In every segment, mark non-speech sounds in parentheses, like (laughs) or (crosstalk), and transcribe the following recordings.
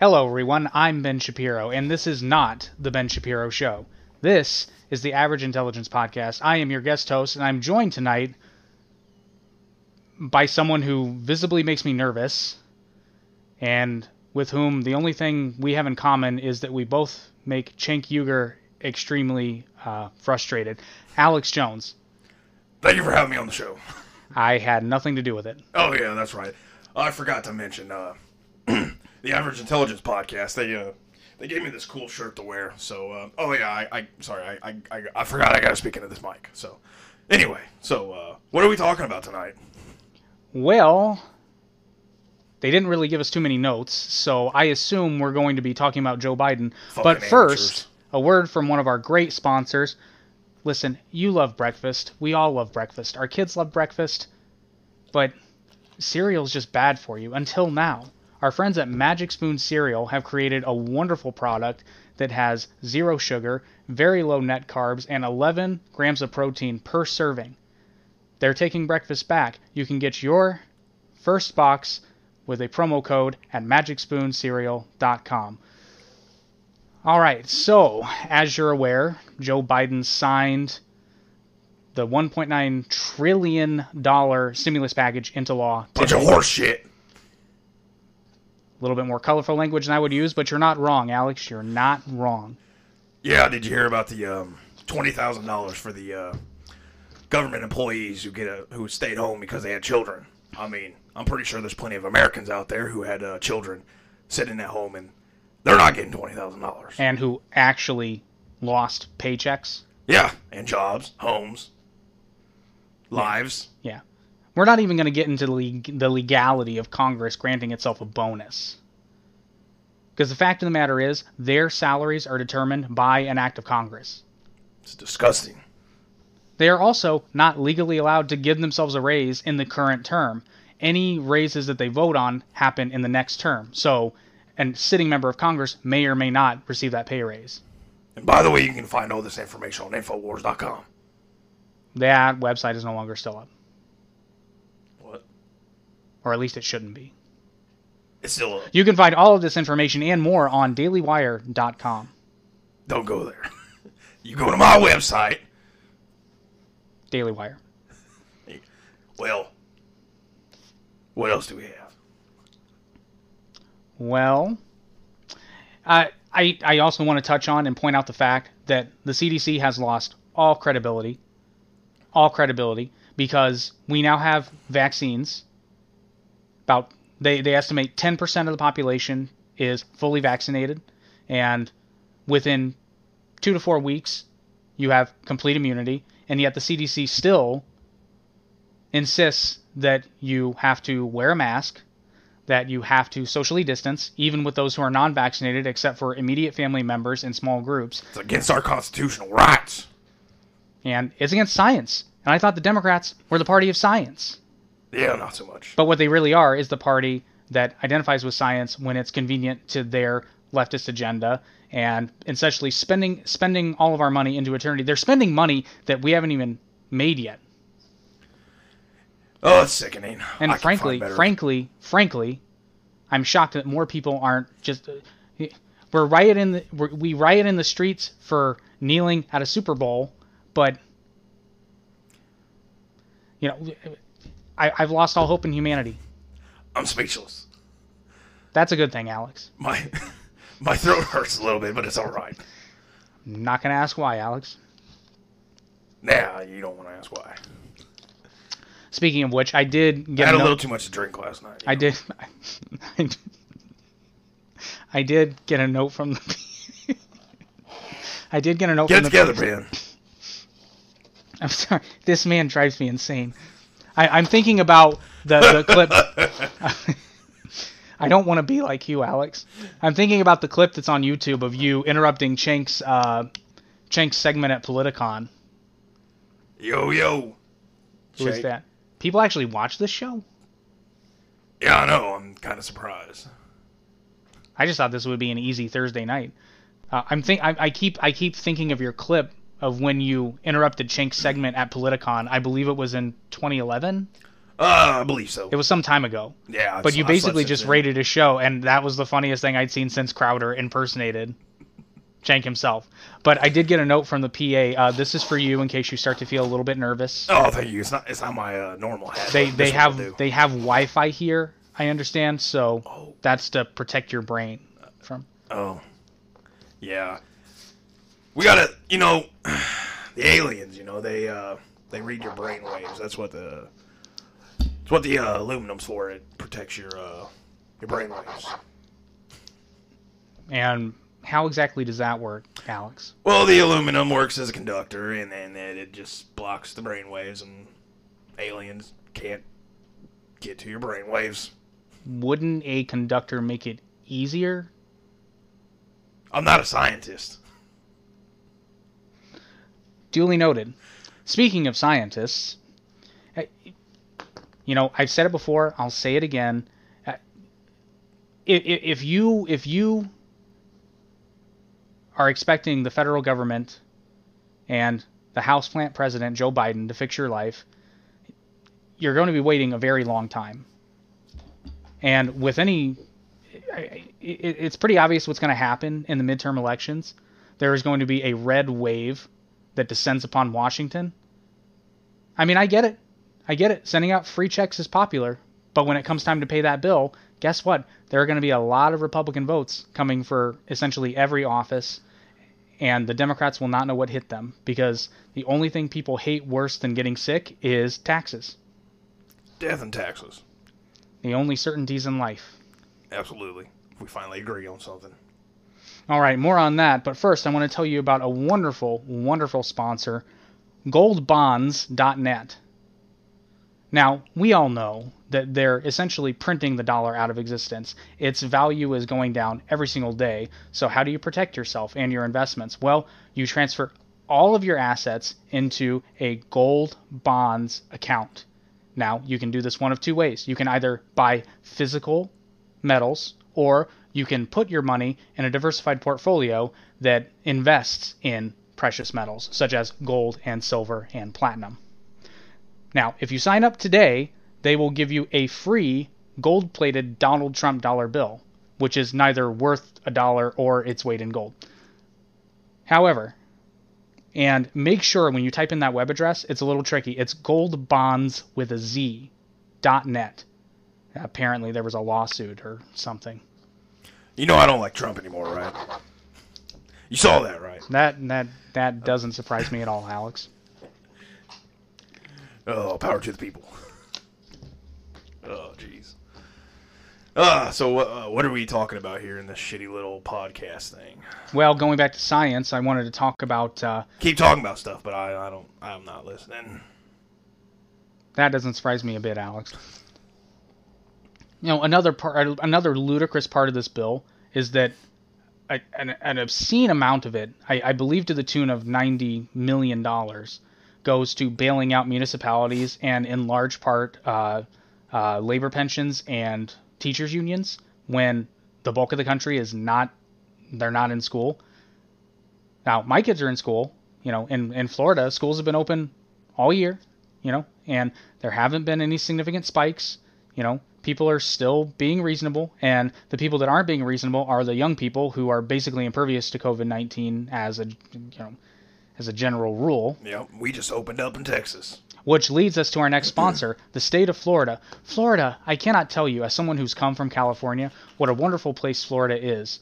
Hello, everyone. I'm Ben Shapiro, and this is not the Ben Shapiro Show. This is the Average Intelligence Podcast. I am your guest host, and I'm joined tonight by someone who visibly makes me nervous, and with whom the only thing we have in common is that we both make Cenk Uygur extremely uh, frustrated. Alex Jones. Thank you for having me on the show. I had nothing to do with it. Oh yeah, that's right. I forgot to mention uh, (clears throat) the Average Intelligence podcast. They uh, they gave me this cool shirt to wear. So uh, oh yeah, I, I sorry, I, I I forgot I got to speak into this mic. So anyway, so uh, what are we talking about tonight? Well, they didn't really give us too many notes, so I assume we're going to be talking about Joe Biden. but first, amateurs. a word from one of our great sponsors. Listen, you love breakfast. We all love breakfast. Our kids love breakfast. But cereal's just bad for you until now. Our friends at Magic Spoon Cereal have created a wonderful product that has zero sugar, very low net carbs, and 11 grams of protein per serving. They're taking breakfast back. You can get your first box with a promo code at magicspooncereal.com. All right, so as you're aware, Joe Biden signed the 1.9 trillion dollar stimulus package into law. Bunch of horse shit. A little bit more colorful language than I would use, but you're not wrong, Alex. You're not wrong. Yeah, did you hear about the um, twenty thousand dollars for the uh, government employees who get a who stayed home because they had children? I mean, I'm pretty sure there's plenty of Americans out there who had uh, children sitting at home and they're not getting twenty thousand dollars. And who actually lost paychecks? Yeah, and jobs, homes, lives. Yeah. We're not even going to get into the, leg- the legality of Congress granting itself a bonus. Because the fact of the matter is, their salaries are determined by an act of Congress. It's disgusting. They are also not legally allowed to give themselves a raise in the current term. Any raises that they vote on happen in the next term. So, a sitting member of Congress may or may not receive that pay raise. And by the way, you can find all this information on Infowars.com. That website is no longer still up? Or at least it shouldn't be. It's still up. You can find all of this information and more on dailywire.com. Don't go there. (laughs) you go to my website. Daily Wire. Well, what else do we have? Well, I I I also want to touch on and point out the fact that the CDC has lost all credibility, all credibility because we now have vaccines. About they they estimate 10% of the population is fully vaccinated, and within two to four weeks, you have complete immunity, and yet the CDC still insists that you have to wear a mask, that you have to socially distance, even with those who are non vaccinated, except for immediate family members in small groups. It's against our constitutional rights. And it's against science. And I thought the Democrats were the party of science. Yeah, not so much. But what they really are is the party that identifies with science when it's convenient to their leftist agenda and essentially spending spending all of our money into eternity. They're spending money that we haven't even made yet. Oh, it's sickening. And I frankly, frankly, frankly, I'm shocked that more people aren't just. Uh, we're riot in the we're, we riot in the streets for kneeling at a Super Bowl, but you know, I, I've lost all hope in humanity. I'm speechless. That's a good thing, Alex. My (laughs) my throat hurts a little bit, but it's all right. Not gonna ask why, Alex. Nah, you don't want to ask why. Speaking of which, I did I get had a note- little too much to drink last night. I did. I, (laughs) I did get a note from the. (laughs) I did get a note Get from it the. together, Ben. I'm sorry. This man drives me insane. I, I'm thinking about the, the (laughs) clip. (laughs) I don't want to be like you, Alex. I'm thinking about the clip that's on YouTube of you interrupting Cenk's uh, segment at Politicon. Yo, yo. Who is Shay. that? People actually watch this show? Yeah, I know. I'm kind of surprised. I just thought this would be an easy Thursday night. Uh, I'm think I, I keep I keep thinking of your clip of when you interrupted Cenk's segment at Politicon. I believe it was in 2011. Uh, I believe so. It was some time ago. yeah, I've- But you I've basically just rated his show, and that was the funniest thing I'd seen since Crowder impersonated Shank himself. But I did get a note from the PA. Uh, this is for you in case you start to feel a little bit nervous. Oh, thank you. It's not. It's not my uh, normal hat. they they have they have Wi-Fi here. I understand, so Oh. that's to protect your brain from. Oh, yeah. We gotta, you know, (sighs) the aliens. You know, they uh, they read your brain waves. That's what the that's what the uh, aluminum's for. It protects your uh, your brain waves. And how exactly does that work, Alex? Well, the aluminum works as a conductor, and then it, it just blocks the brain waves, and aliens can't get to your brain waves. Wouldn't a conductor make it easier? I'm not a scientist. Duly noted. Speaking of scientists, you know I've said it before. I'll say it again. Uh, If you if you are expecting the federal government and the houseplant president Joe Biden to fix your life, you're going to be waiting a very long time. And with any, it's pretty obvious what's going to happen in the midterm elections. There is going to be a red wave that descends upon Washington. I mean, I get it. I get it. Sending out free checks is popular, but when it comes time to pay that bill, guess what? There are going to be a lot of Republican votes coming for essentially every office, and the Democrats will not know what hit them because the only thing people hate worse than getting sick is taxes. Death and taxes. The only certainties in life. Absolutely. We finally agree on something. All right, more on that. But first, I want to tell you about a wonderful, wonderful sponsor, goldbonds.net. Now, we all know that they're essentially printing the dollar out of existence. Its value is going down every single day. So, how do you protect yourself and your investments? Well, you transfer all of your assets into a gold bonds account. Now, you can do this one of two ways. You can either buy physical metals or you can put your money in a diversified portfolio that invests in precious metals such as gold and silver and platinum. Now, if you sign up today, they will give you a free gold plated Donald Trump dollar bill, which is neither worth a dollar or its weight in gold. However, and make sure when you type in that web address, it's a little tricky. It's goldbonds with a Z dot net. Apparently, there was a lawsuit or something. You know I don't like Trump anymore, right? You saw that, right? That that that doesn't surprise me at all, Alex. Oh, power to the people. Oh, jeez. Ah, so uh, what are we talking about here in this shitty little podcast thing? Well, going back to science, I wanted to talk about uh, Keep talking about stuff, but I, I don't. I'm not listening. that. Doesn't surprise me a bit, Alex. You know, another part, another ludicrous part of this bill is that a, an, an obscene amount of it, I, I believe, to the tune of ninety million dollars, goes to bailing out municipalities and, in large part, uh, uh, labor pensions and teachers unions when the bulk of the country is not they're not in school. Now, my kids are in school. You know, in in Florida, schools have been open all year. You know, and there haven't been any significant spikes. You know, people are still being reasonable, and the people that aren't being reasonable are the young people who are basically impervious to COVID nineteen as a you know as a general rule. Yep, we just opened up in Texas. Which leads us to our next sponsor, the state of Florida. Florida, I cannot tell you, as someone who's come from California, what a wonderful place Florida is.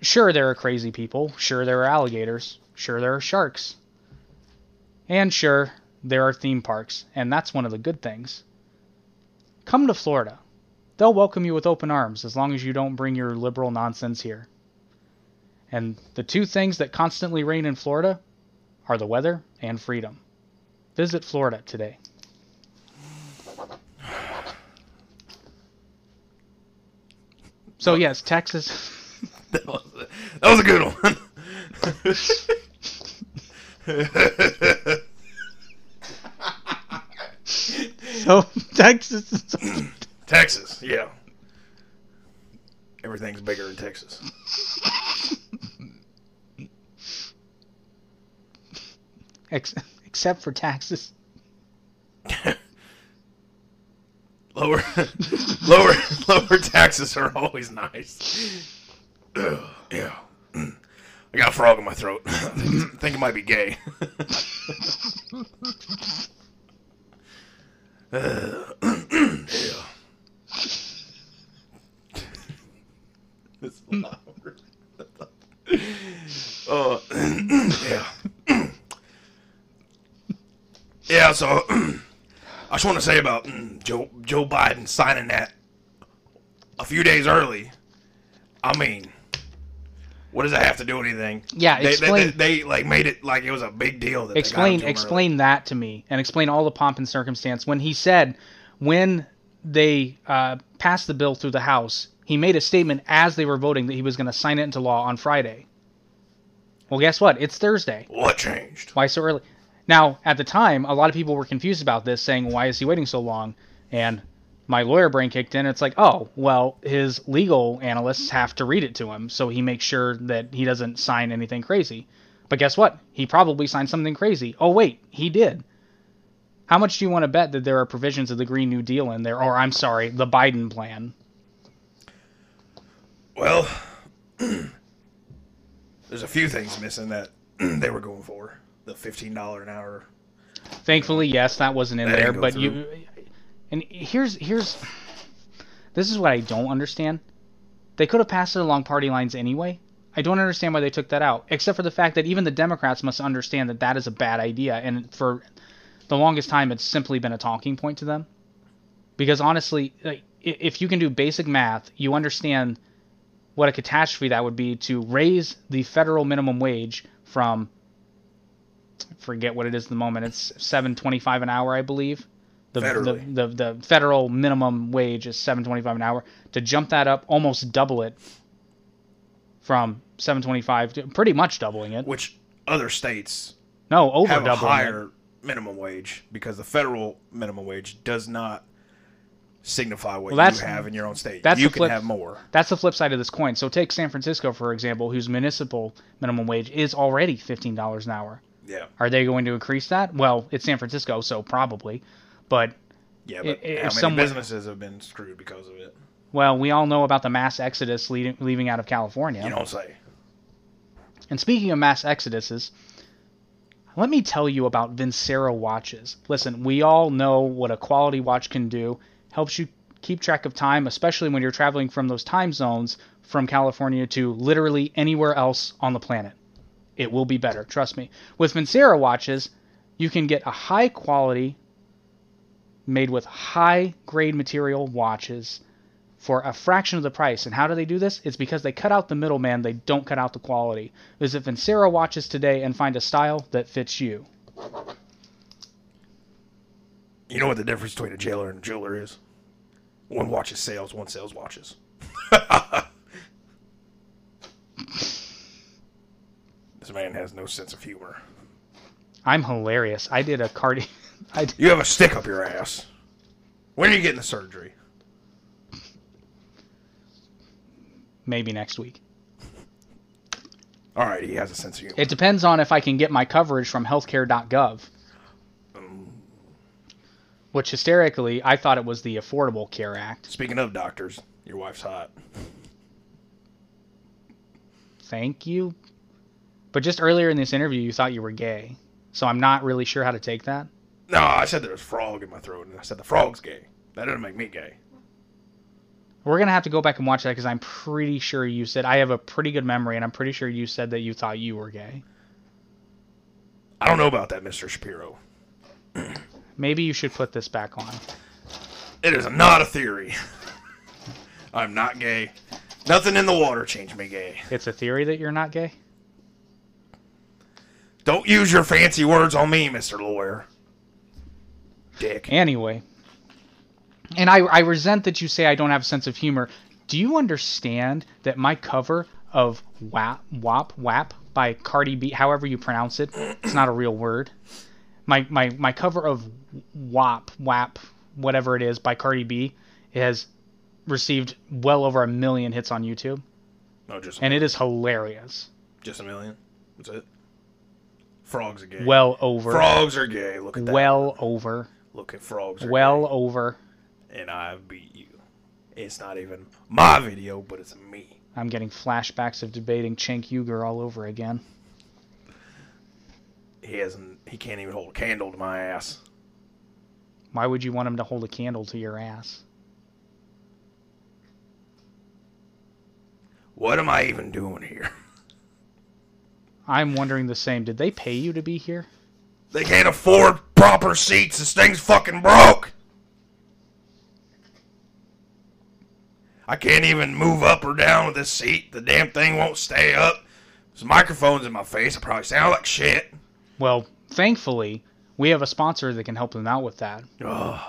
Sure, there are crazy people. Sure, there are alligators. Sure, there are sharks. And sure, there are theme parks, and that's one of the good things. Come to Florida. They'll welcome you with open arms as long as you don't bring your liberal nonsense here. And the two things that constantly reign in Florida are the weather and freedom. Visit Florida today. So yes, Texas. (laughs) That was, that was a good one. (laughs) (laughs) So (laughs) Texas is (clears throat) Texas, yeah. Everything's bigger in Texas. ex- except for taxes. (laughs) Lower, (laughs) lower, lower taxes are always nice. (clears throat) Yeah. Mm. I got a frog in my throat. I think, I think it might be gay. Uh, yeah. It's. Uh, yeah. yeah, so I just want to say about mm, Joe Joe Biden signing that a few days early. I mean, what does that have to do with anything? Yeah, they, explain- they, they, like made it like it was a big deal. That explain they explain that to me and explain all the pomp and circumstance when he said when they uh, passed the bill through the house he made a statement as they were voting that he was going to sign it into law on friday well guess what it's thursday. What changed? why so early now at the time a lot of people were confused about this saying why is he waiting so long and my lawyer brain kicked in it's like oh well his legal analysts have to read it to him so he makes sure that he doesn't sign anything crazy but guess what he probably signed something crazy oh wait he did how much do you want to bet that there are provisions of the green new deal in there or i'm sorry the biden plan Well, (clears throat) there's a few things missing that (clears throat) they were going for. The fifteen dollar an hour. Thankfully, yes, that wasn't in That there. But you, and here's here's, this is what I don't understand. They could have passed it along party lines anyway. I don't understand why they took that out, except for the fact that even the Democrats must understand that that is a bad idea, and for the longest time, it's simply been a talking point to them. Because honestly, like, if you can do basic math, you understand what a catastrophe that would be to raise the federal minimum wage from forget what it is at the moment. It's seven twenty five an hour, I believe. The, the, the the federal minimum wage is seven twenty five an hour. To jump that up, almost double it from seven twenty five to pretty much doubling it. which other states No, over have a higher it. minimum wage because the federal minimum wage does not signify what Well, you have in your own state. that's you can flip- have more. That's the flip side of this coin. So take San Francisco for example, whose municipal minimum wage is already fifteen dollars an hour. Yeah, Are they going to increase that? Well, it's San Francisco, so probably. But yeah, but how many someone- businesses have been screwed because of it? well, we all know about the mass exodus leading, leaving out of California. You don't say. And speaking of mass exoduses, let me tell you about Vincero watches. Listen, we all know what a quality watch can do. Helps you keep track of time, especially when you're traveling from those time zones from California to literally anywhere else on the planet. It will be better, trust me. With Vincero watches, you can get a high quality, made with high grade material watches for a fraction of the price. And how do they do this? It's because they cut out the middleman, they don't cut out the quality. Visit Vincero watches today and find a style that fits you. You know what the difference between a jailer and a jeweler is? One watches sales, one sells watches. (laughs) this man has no sense of humor. I'm hilarious. I did a cardi (laughs) I You have a stick up your ass. When are you getting the surgery? maybe next week. All right, he has a sense of humor. It depends on if I can get my coverage from healthcare.gov. Which hysterically, I thought it was the Affordable Care Act. Speaking of doctors, your wife's hot. Thank you. But just earlier in this interview, you thought you were gay. So I'm not really sure how to take that. No, I said there was frog in my throat, and I said the frog's gay. That doesn't make me gay. We're going to have to go back and watch that because I'm pretty sure you said, I have a pretty good memory, and I'm pretty sure you said that you thought you were gay. I don't know about that, Mr. Shapiro. (clears throat) Maybe you should put this back on. It is not a theory. (laughs) I'm not gay. Nothing in the water changed me gay. It's a theory that you're not gay? Don't use your fancy words on me, Mr. Lawyer. Dick. Anyway, and I, I resent that you say I don't have a sense of humor. Do you understand that my cover of WAP, WAP, WAP by Cardi B, however you pronounce it, it's not a real word. My, my, my cover of WAP, WAP, whatever it is by Cardi B it has received well over a million hits on YouTube, No, just and it is hilarious. just a million. That's it. Frogs are gay. Well over. frogs are gay. Look at that. well over. Look at frogs. Well over. and I beat you. It's not even my video, but it's me. I'm getting flashbacks of debating Cenk Uygur all over again. He hasn't. He can't even hold a candle to my ass. Why would you want him to hold a candle to your ass? What am I even doing here? (laughs) I'm wondering the same. Did they pay you to be here? They can't afford proper seats. This thing's fucking broke. I can't even move up or down with this seat. The damn thing won't stay up. There's microphones in my face. I probably sound like shit. Well, thankfully, we have a sponsor that can help them out with that. Ugh.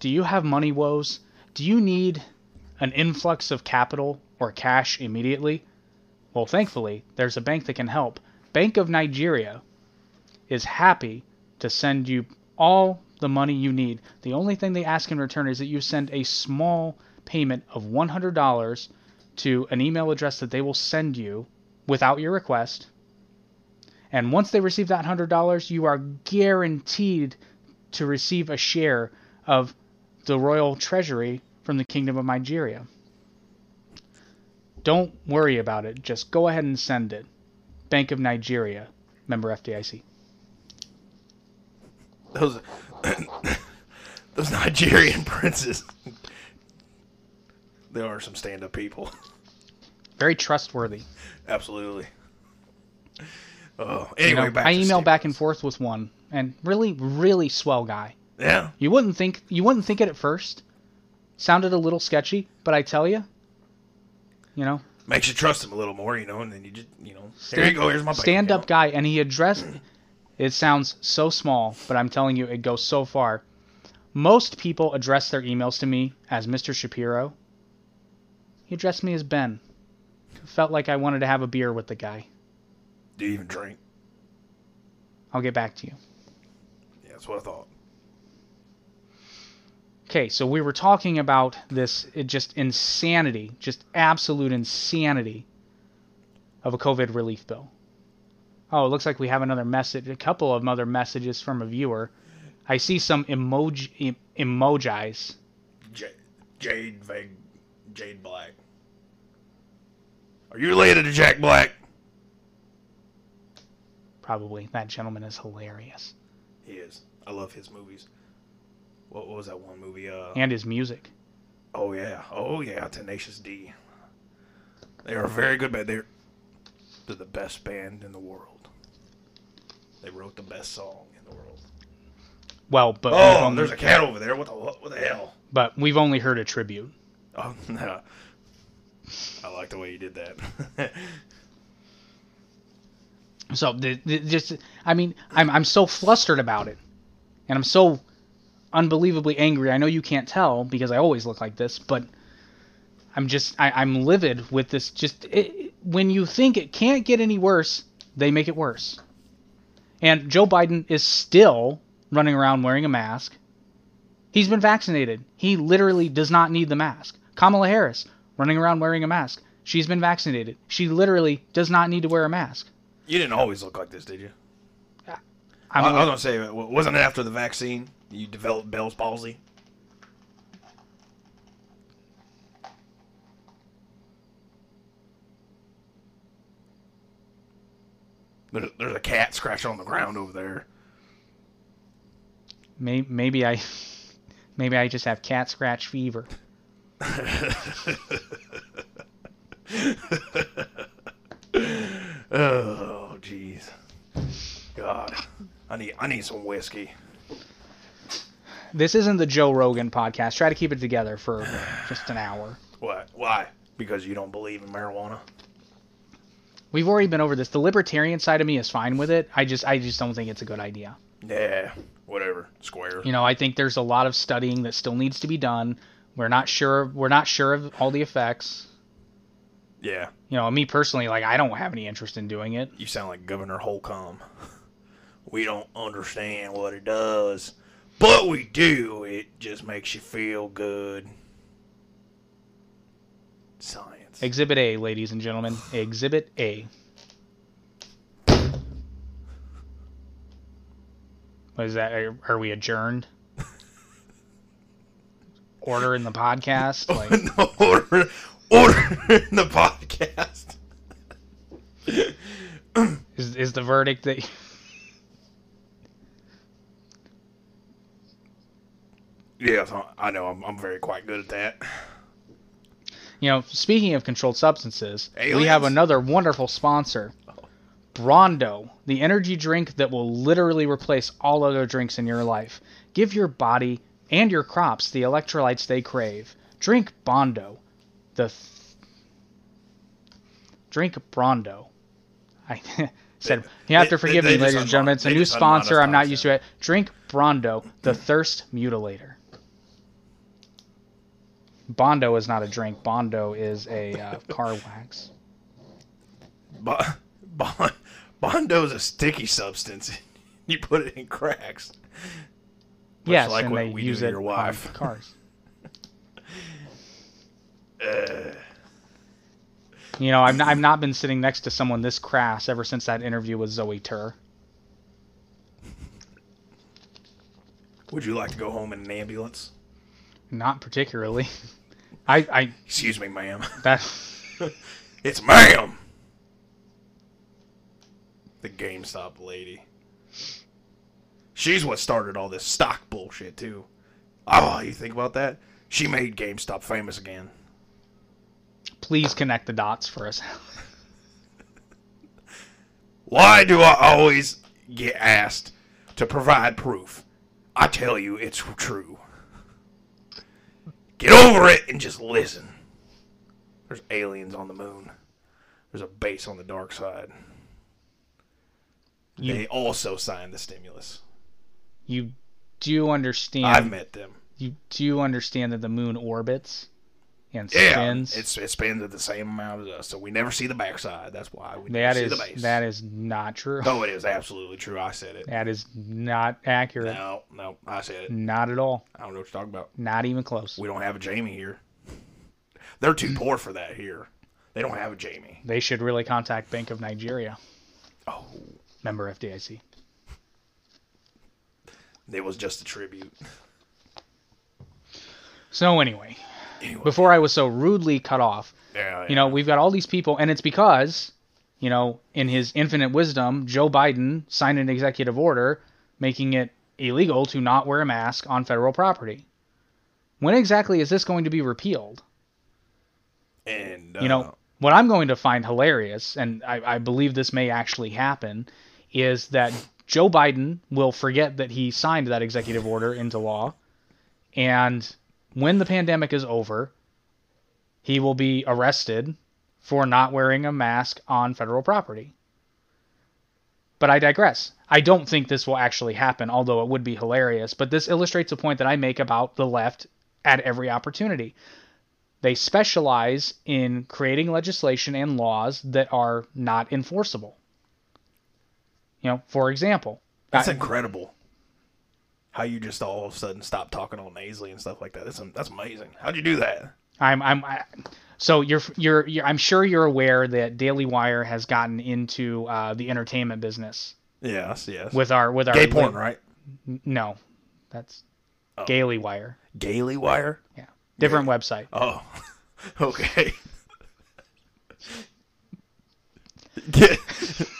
Do you have money woes? Do you need an influx of capital or cash immediately? Well, thankfully, there's a bank that can help. Bank of Nigeria is happy to send you all the money you need. The only thing they ask in return is that you send a small payment of $100 to an email address that they will send you without your request. And once they receive that $100, you are guaranteed to receive a share of the royal treasury from the Kingdom of Nigeria. Don't worry about it. Just go ahead and send it. Bank of Nigeria, member FDIC. Those (coughs) those Nigerian princes. they are some stand-up people. Very trustworthy. Absolutely. Oh, You know, I to emailed back and forth with one, and really, really swell guy. Yeah, You wouldn't think you wouldn't think it at first. Sounded a little sketchy, but I tell you, you know, makes you trust him a little more, you know, and then you just, you know, here you go. Here's my stand up guy, and he addressed. It sounds so small, but I'm telling you, it goes so far. Most people address their emails to me as Mr. Shapiro. He addressed me as Ben. Felt like I wanted to have a beer with the guy. Do you even drink? I'll get back to you. Yeah, that's what I thought. Okay, so we were talking about this it just insanity, just absolute insanity of a COVID relief bill. Oh, it looks like we have another message, a couple of other messages from a viewer. I see some emoji em- emojis. Jade, Jade Jade Black. Are you related to Jack Black? Probably that gentleman is hilarious, He is. I love his movies. What, what was that one movie? Uh, and his music. oh yeah, oh yeah, Tenacious D. They are very good but They're they're the best band in the world. They wrote the best song in the world. Well, but Oh, only, there's a cat over there. What the what, the hell? but we've only heard a tribute. Oh (laughs) no. I like the way you did that. (laughs) So the, the, just, I mean, I'm I'm so flustered about it, and I'm so unbelievably angry. I know you can't tell because I always look like this, but I'm just I, I'm livid with this. Just it, when you think it can't get any worse, they make it worse. And Joe Biden is still running around wearing a mask. He's been vaccinated. He literally does not need the mask. Kamala Harris running around wearing a mask. She's been vaccinated. She literally does not need to wear a mask. you didn't always look like this, did you? I'm I, I was gonna say, wasn't it after the vaccine you developed Bell's palsy? There's, there's a cat scratching on the ground over there. Maybe, maybe I, (laughs) maybe I just have cat scratch fever. (laughs) Oh, jeez. God, I need I need some whiskey. This isn't the Joe Rogan podcast. Try to keep it together for just an hour. (sighs) What? Why? Because you don't believe in marijuana? We've already been over this. The libertarian side of me is fine with it. I just, I just don't think it's a good idea. Yeah, whatever. Square. You know, I think there's a lot of studying that still needs to be done. We're not sure. We're not sure of all the effects. Yeah, You know, me personally, like I don't have any interest in doing it. you sound like Governor Holcomb. (laughs) We don't understand what it does, but we do. It just makes you feel good. Science. Exhibit A, ladies and gentlemen. Exhibit A. What is that? Are, are we adjourned? order in the podcast. (laughs) Like, no, order, order in the podcast. is is the verdict that Yes, I know. I'm, I'm very quite good at that. You know? Speaking of controlled substances, we have another wonderful sponsor, Brondo, the energy drink that will literally replace all other drinks in your life. Give your body and your crops the electrolytes they crave. Drink Bondo, the th- drink Brondo. I (laughs) said you have to forgive they- me, ladies and gentlemen. It's a new sponsor. I'm not used to it. Drink Brondo, the thirst mutilator. Bondo is not a drink. Bondo is a uh, (laughs) car wax. Bo- Bon- Bondo is a sticky substance. (laughs) you put it in cracks. Much yes, like and what they we use to it your wife. cars. Uh, (laughs) You know, I've not, I've not been sitting next to someone this crass ever since that interview with Zoe Tur. would you like to go home in an ambulance? Not particularly. I I Excuse me, ma'am. (laughs) that It's ma'am. The GameStop lady. She's what started all this stock bullshit too. Oh, you think about that? She made GameStop famous again. please connect the dots for us. (laughs) Why do I always get asked to provide proof? I tell you, it's true. Get over it and just listen. There's aliens on the moon. There's a base on the dark side. You- they also signed the stimulus. You do understand I've met them. you do understand that the moon orbits and Yeah, spins. it's it spins at the same amount as us, so we never see the backside. That's why we that never see is the base. that is not true. oh, it (laughs) is absolutely true. I said it. That is not accurate. No, no, I said it. Not at all. I don't know what you're talking about. Not even close. We don't have a Jamie here. (laughs) They're too poor for that here. They don't have a Jamie. They should really contact Bank of Nigeria. Oh, Member FDIC. it was just a tribute. So anyway, Anyway, before I was so rudely cut off, yeah, you know, we've got all these people, and it's because, you know, in his infinite wisdom, Joe Biden signed an executive order making it illegal to not wear a mask on federal property. When exactly is this going to be repealed? and uh, You know, what I'm going to find hilarious, and I, I believe this may actually happen, is that Joe Biden will forget that he signed that executive order into law, and when the pandemic is over, he will be arrested for not wearing a mask on federal property. But I digress. I don't think this will actually happen, although it would be hilarious. But this illustrates a point that I make about the left at every opportunity they specialize in creating legislation and laws that are not enforceable. You know, for example, that's I- incredible. How you just all of a sudden stop talking all nasally and stuff like that. That's that's amazing. How'd you do that? I'm I'm I, so you're, you're you're I'm sure you're aware that Daily Wire has gotten into uh, the entertainment business Yes, yes. with our with our Gay porn, right? No, that's Oh. Gaily Wire. Gaily Wire. Yeah, different website. Oh, (laughs) okay. (laughs) (laughs)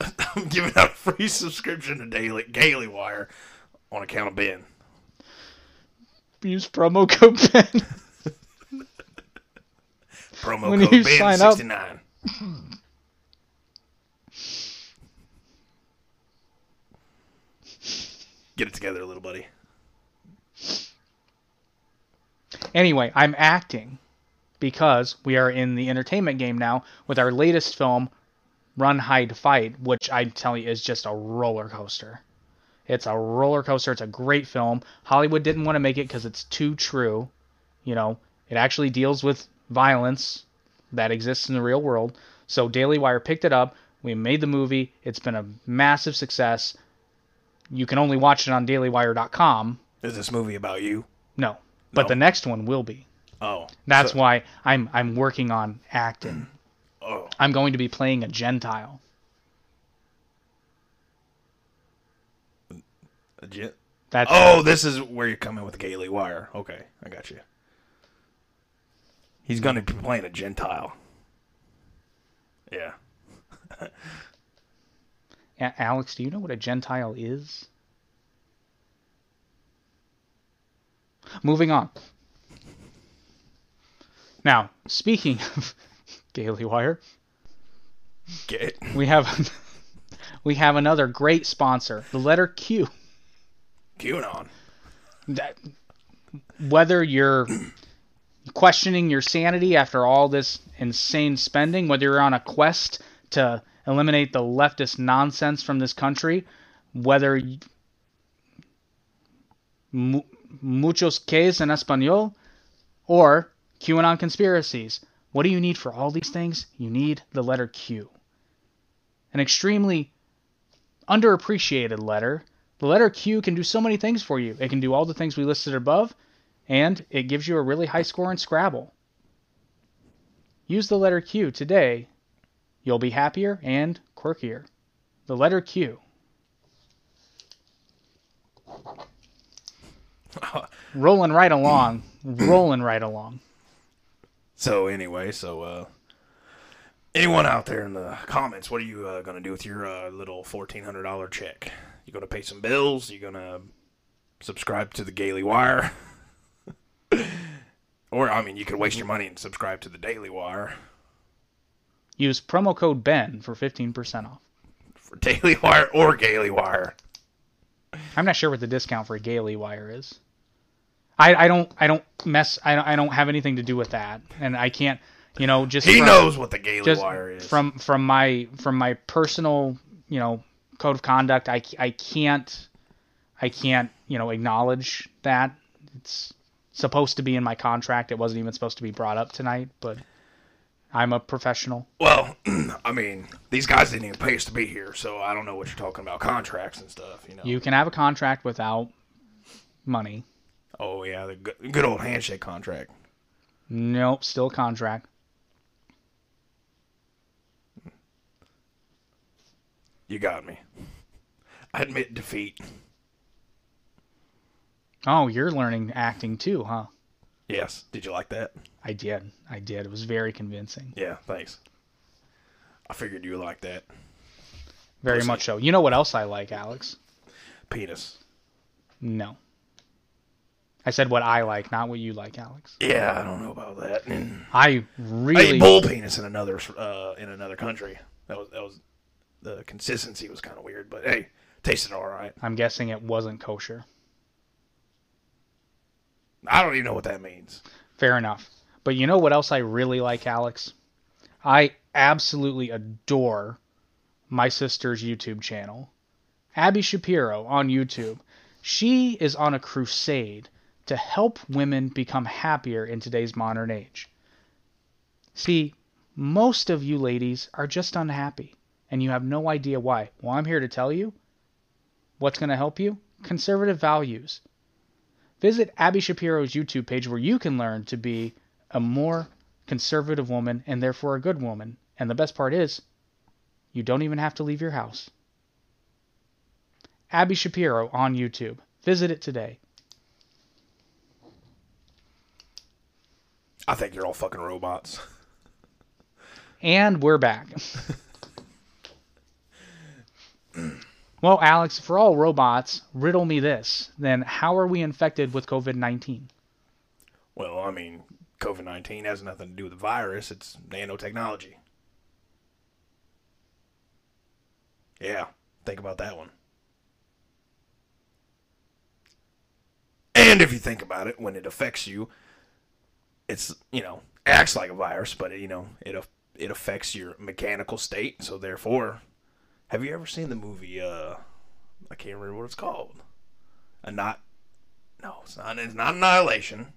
I'm giving out a free subscription to Daily Gaily Wire on account of Ben. Use promo code Ben. (laughs) Promo When code Ben sign up- sixty nine. Get it together, little buddy. Anyway, I'm acting because we are in the entertainment game now with our latest film, Run, Hide, Fight, which I tell you is just a roller coaster. It's a roller coaster. It's a great film. Hollywood didn't want to make it because it's too true. You know, it actually deals with violence that exists in the real world. So Daily Wire picked it up. We made the movie. It's been a massive success. You can only watch it on dailywire.com. Is this movie about you? No, but No. the next one will be. Oh, That's so- why I'm I'm working on acting. Oh, I'm going to be playing a Gentile. a gen- That's Oh, this is where you come in with Gaily Wire. Okay, I got you. He's gonna be playing a Gentile. Yeah. (laughs) Alex, do you know what a Gentile is? Moving on. Now, speaking of Daily Wire, Get we have (laughs) we have another great sponsor, the letter Q. QAnon. That- Whether you're questioning your sanity after all this insane spending, whether you're on a quest to eliminate the leftist nonsense from this country, whether y- mu- muchos que en español or QAnon conspiracies. What do you need for all these things? You need the letter Q. An extremely underappreciated letter. The letter Q can do so many things for you. It can do all the things we listed above, and it gives you a really high score in Scrabble. Use the letter Q today. You'll be happier and quirkier. The letter Q. (laughs) Rolling right along. Rolling right along. So anyway, so uh, anyone out there in the comments, what are you uh, gonna do with your uh, little fourteen hundred dollar check? You gonna pay some bills? You gonna subscribe to the Gaily Wire? (laughs) or I mean, you could waste your money and subscribe to the Daily Wire Use promo code BEN for 15% off. for Daily Wire or Gaily Wire. I'm not sure what the discount for a Gaily Wire is. I, I don't I don't mess I don't, I don't have anything to do with that, and I can't you know just He from, knows what the Gaily just Wire is. from from my from my personal you know code of conduct. I, I can't I can't you know acknowledge that it's supposed to be in my contract. It wasn't even supposed to be brought up tonight, but I'm a professional. Well, (clears throat) I mean, these guys didn't even pay us to be here, so I don't know what you're talking about contracts and stuff. You know. You can have a contract without money. Oh yeah, the good, good old handshake contract. Nope, still contract. You got me. I (laughs) admit defeat. Oh, you're learning acting too, huh? Yes. Did you like that? I did. I did. It was very convincing. Yeah. Thanks. I figured you would like that. Very much so. You know what else I like, Alex? Penis. No. I said what I like, not what you like, Alex. Yeah, I don't know about that. I I really ate bull penis in another uh, in another country. That was that was the consistency was kind of weird, but hey, tasted all right. I'm guessing it wasn't kosher. I don't even know what that means. Fair enough. But you know what else I really like, Alex? I absolutely adore my sister's YouTube channel, Abby Shapiro on YouTube. She is on a crusade to help women become happier in today's modern age. See, most of you ladies are just unhappy, and you have no idea why. Well, I'm here to tell you what's going to help you conservative values. Visit Abby Shapiro's YouTube page where you can learn to be a more conservative woman and therefore a good woman. And the best part is, you don't even have to leave your house. Abby Shapiro on YouTube. Visit it today. I think you're all fucking robots. And we're back. well, Alex, for all robots, riddle me this. Then how are we infected with COVID 19? Well, I mean, COVID 19 has nothing to do with the virus, it's nanotechnology. Yeah, think about that one. And if you think about it, when it affects you, it's, you know, acts like a virus, but, it, you know, it, it affects your mechanical state. So, therefore, have you ever seen the movie, uh, I can't remember what it's called? A not, no, it's not, it's not Annihilation.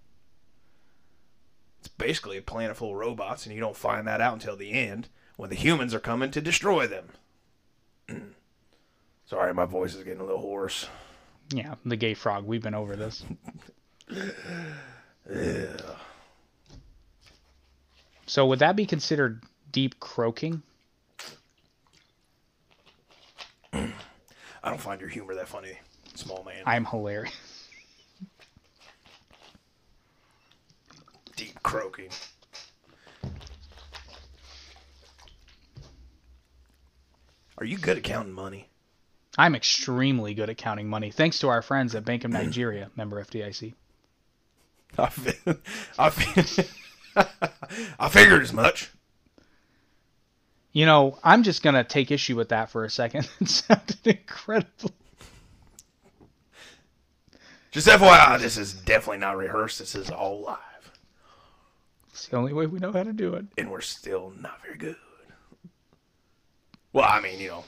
It's basically a planet full of robots, and you don't find that out until the end when the humans are coming to destroy them. (clears throat) Sorry, my voice is getting a little hoarse. Yeah, the gay frog. We've been over this. (laughs) So would that be considered deep croaking? I don't find your humor that funny. Small man. I'm hilarious. Deep croaking. Are you good at counting money? I'm extremely good at counting money, thanks to our friends at Bank of Nigeria, member FDIC. I, fi- (clears throat) I, fi- (laughs) I figured as much. You know, I'm just gonna take issue with that for a second. (laughs) It sounded incredible. Just FYI, this is definitely not rehearsed. This is all live. It's the only way we know how to do it. And we're still not very good. Well, I mean, you know,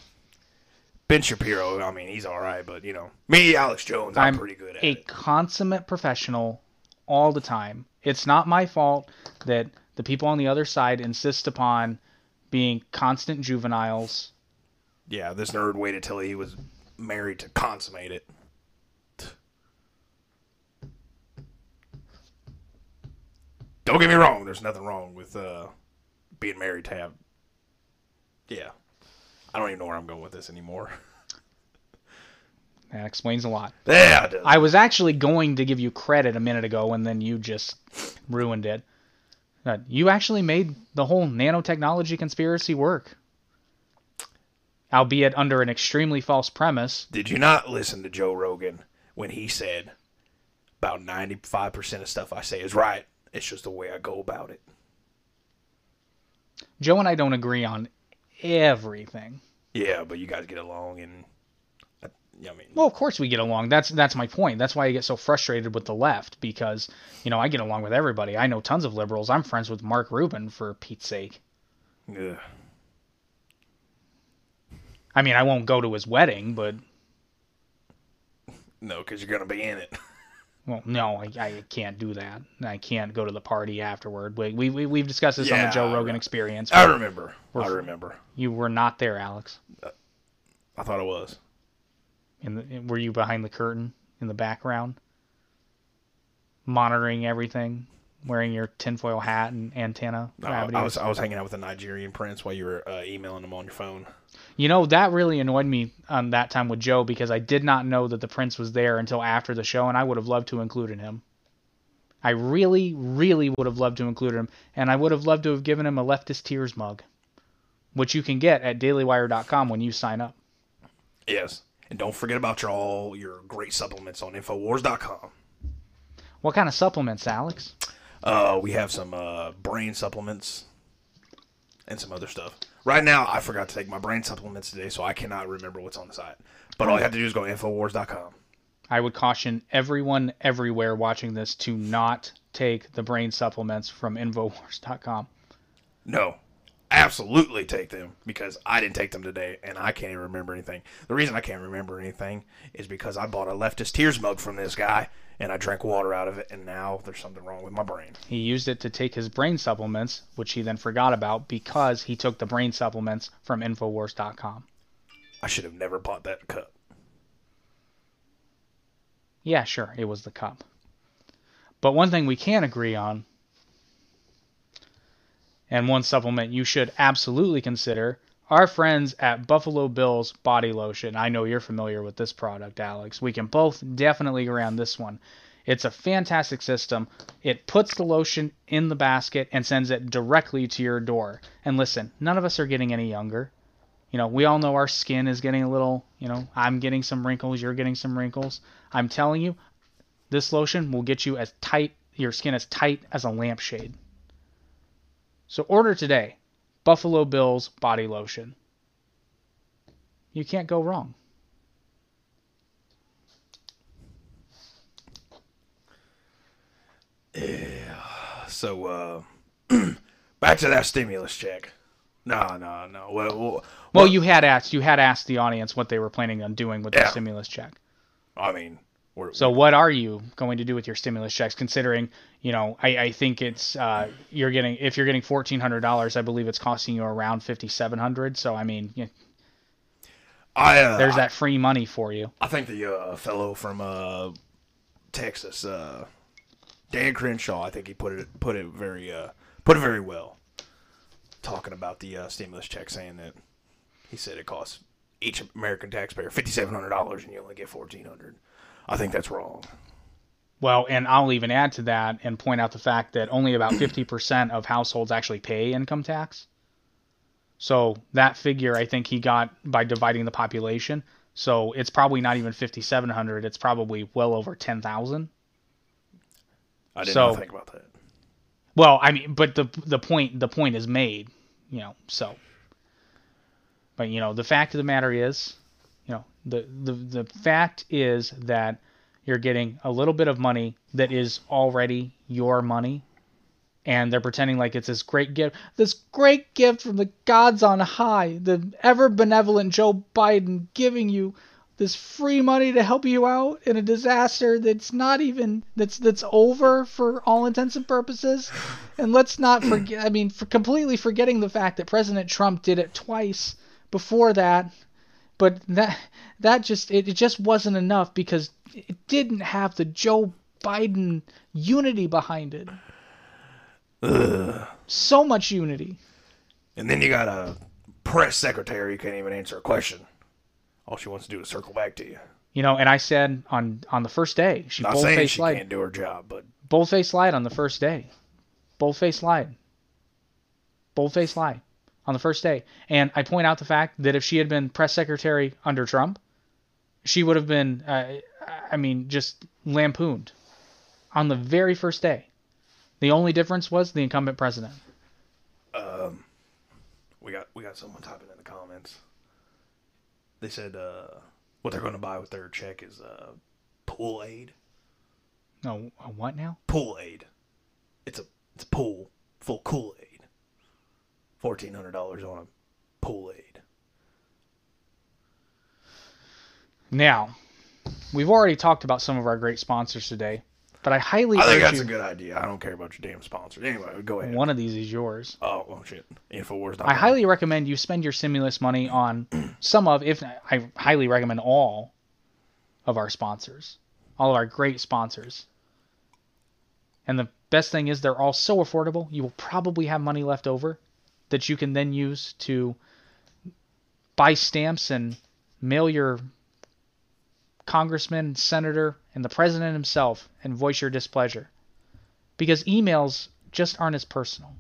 Ben Shapiro, I mean, he's all right, but, you know, me, Alex Jones, I'm, I'm pretty good at it. a it. consummate professional all the time. It's not my fault that the people on the other side insist upon being constant juveniles. Yeah, this nerd waited till he was married to consummate it. Don't get me wrong. There's nothing wrong with uh, being married to have. Yeah, I don't even know where I'm going with this anymore. (laughs) That explains a lot. Yeah, it does. I was actually going to give you credit a minute ago, and then you just ruined it. Uh, you actually made the whole nanotechnology conspiracy work, albeit under an extremely false premise. Did you not listen to Joe Rogan when he said about 95% of stuff I say is right? It's just the way I go about it. Joe and I don't agree on everything. Yeah, but you guys get along, and I mean, Well, of course we get along. That's that's my point. That's why I get so frustrated with the left because you know I get along with everybody. I know tons of liberals. I'm friends with Mark Rubin for Pete's sake. Yeah. I mean, I won't go to his wedding, but no, because you're gonna be in it. (laughs) well, no, I, I can't do that. I can't go to the party afterward. We we, we we've discussed this on the Joe Rogan right. experience. I remember. I remember. You were not there, Alex. Uh, I thought I was. In the, were you behind the curtain in the background, monitoring everything, wearing your tinfoil hat and antenna? No? I was I was hanging out with a Nigerian prince while you were uh, emailing him on your phone. You know, that really annoyed me on that time with Joe because I did not know that the prince was there until after the show, and I would have loved to have included him. I really, really would have loved to include him, and I would have loved to have given him a leftist tears mug, which you can get at dailywire.com when you sign up. Yes, and don't forget about your all your great supplements on Infowars.com. What kind of supplements, Alex? Uh, we have some uh, brain supplements and some other stuff. Right now, I forgot to take my brain supplements today, so I cannot remember what's on the site. But all you have to do is go to Infowars.com. I would caution everyone everywhere watching this to not take the brain supplements from Infowars.com. No, absolutely take them because I didn't take them today and I can't even remember anything. The reason I can't remember anything is because I bought a leftist tears mug from this guy and I drank water out of it, and now there's something wrong with my brain. He used it to take his brain supplements, which he then forgot about because he took the brain supplements from Infowars.com. I should have never bought that cup. Yeah, sure, it was the cup. But one thing we can agree on, and one supplement you should absolutely consider, our friends at Buffalo Bills Body Lotion. I know you're familiar with this product, Alex. We can both definitely on this one. It's a fantastic system. It puts the lotion in the basket and sends it directly to your door. And listen, none of us are getting any younger. You know, we all know our skin is getting a little, you know, I'm getting some wrinkles, you're getting some wrinkles. I'm telling you, this lotion will get you as tight, your skin as tight as a lampshade. So order today Buffalo Bills Body Lotion. You can't go wrong. Yeah. So, uh, (clears throat) back to that stimulus check. No, no, no. Well, well, Well, you had asked, you had asked the audience what they were planning on doing with the stimulus check. I mean, we're, So what are you going to do with your stimulus checks? Considering, you know, I, I think it's uh, you're getting if you're getting fourteen hundred dollars, I believe it's costing you around fifty seven hundred. So I mean, you I, uh, there's that free money for you. I think the uh, fellow from uh, Texas, uh, Dan Crenshaw, I think he put it put it very uh, put it very well. Talking about the uh, stimulus check, saying that he said it costs each American taxpayer fifty-seven hundred dollars, and you only get fourteen hundred. I think that's wrong. Well, and I'll even add to that and point out the fact that only about 50% of households actually pay income tax. So that figure, I think he got by dividing the population. So it's probably not even 5,700. It's probably well over 10,000. I didn't So- think about that. Well, I mean, but the the point the point is made, you know. So, but you know, the fact of the matter is, the the the fact is that you're getting a little bit of money that is already your money, and they're pretending like it's this great gift, this great gift from the gods on high, the ever benevolent Joe Biden giving you this free money to help you out in a disaster that's not even that's that's over for all intents and purposes. And let's not forget i mean for completely forgetting the fact that president trump did it twice before that but that that just it, it just wasn't enough because it didn't have the joe biden unity behind it Ugh. so much unity And then you got a press secretary who can't even answer a question. All she wants to do is circle back to you. you know and i said on on the first day she Not saying she lied can't do her job, but Boldface lied on the first day. Boldface lied. Boldface lied on the first day. And I point out the fact that if she had been press secretary under Trump, she would have been, uh, I mean, just lampooned on the very first day. The only difference was the incumbent president. Um, we got we got someone typing in the comments. They said uh, what they're going to buy with their check is uh, pool aid. No, what now? Pool aid. It's a it's a pool full Kool Aid. Fourteen hundred dollars on a pool aid. Now, we've already talked about some of our great sponsors today, but I highly I think that's you. a good idea. I don't care about your damn sponsors. Anyway, go ahead. One of these is yours. Oh, oh shit. Infowars. I highly recommend you spend your stimulus money on (clears throat) some of, if I highly recommend all of our sponsors, all of our great sponsors. And the best thing is they're all so affordable. You will probably have money left over that you can then use to buy stamps and mail your congressman, senator, and the president himself and voice your displeasure. Because emails just aren't as personal.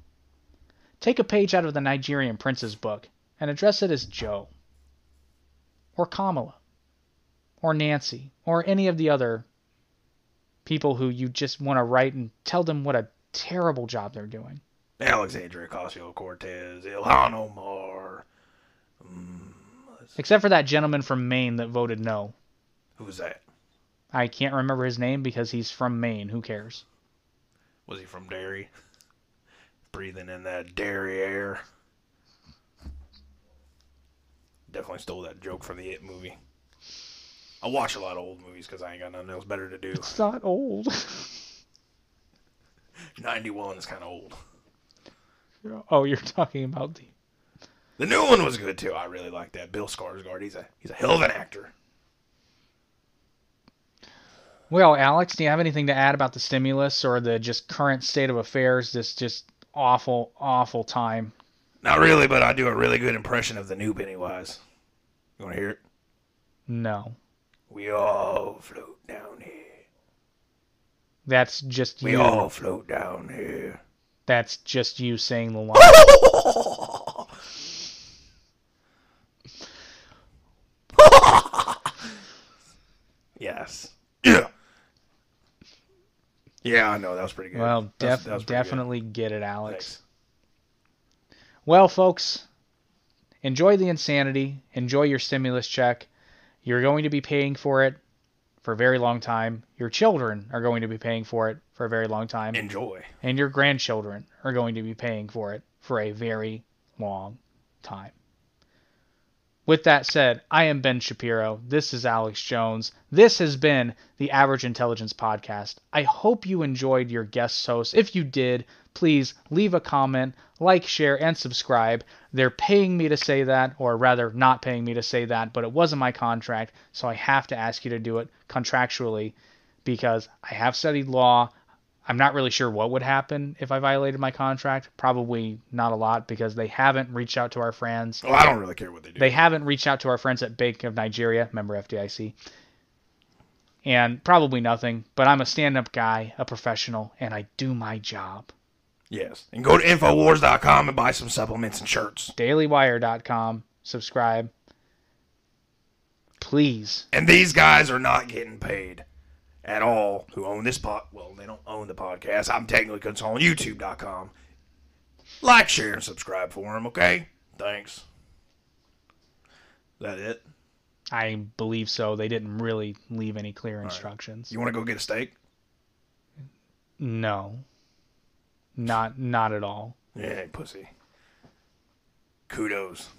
Take a page out of the Nigerian prince's book and address it as Joe, or Kamala, or Nancy, or any of the other people who you just want to write and tell them what a terrible job they're doing. Alexandria Ocasio Cortez, Ilhan Omar. Mm, Except for that gentleman from Maine that voted no. Who's that? I can't remember his name because he's from Maine. Who cares? Was he from Derry? (laughs) Breathing in that dairy air. Definitely stole that joke from the It movie. I watch a lot of old movies because I ain't got nothing else better to do. It's not old. (laughs) 91 is kind of old. Oh, you're (laughs) talking about the. The new one was good too. I really like that. Bill Skarsgård. He's a he's a hell of an actor. Well, Alex, do you have anything to add about the stimulus or the just current state of affairs? This just awful, awful time. Not really, but I do a really good impression of the new Pennywise. You want to hear it? No, We all float down here. that's just We you. all float down here. That's just you saying the (laughs) line. Yes. Yeah. Yeah, I know that was pretty good. Well, def- that was pretty good. definitely get it, Alex. Thanks. Well, folks, enjoy the insanity. Enjoy your stimulus check. You're going to be paying for it for a very long time. Your children are going to be paying for it for a very long time. Enjoy. and your grandchildren are going to be paying for it for a very long time. With that said, I am Ben Shapiro. This is Alex Jones. This has been the Average Intelligence Podcast. I hope you enjoyed your guest host. If you did, please leave a comment, like, share, and subscribe. They're paying me to say that, or rather, not paying me to say that, but it wasn't my contract, so I have to ask you to do it contractually because I have studied law. I'm not really sure what would happen if I violated my contract. Probably not a lot because they haven't reached out to our friends. Well, I don't really care what they do. They haven't reached out to our friends at Bank of Nigeria, member FDIC. And probably nothing, but I'm a stand up guy, a professional, and I do my job. Yes. And go to Infowars.com and buy some supplements and shirts. DailyWire.com, subscribe. Please. And these guys are not getting paid at all who own this pod. Well, they don't own the podcast. I'm technically controlling YouTube.com. Like, share, and subscribe for them, okay? Thanks. Is that it? I believe so. They didn't really leave any clear instructions. You want to go get a steak? No. Not not at all. Yeah, pussy. Kudos.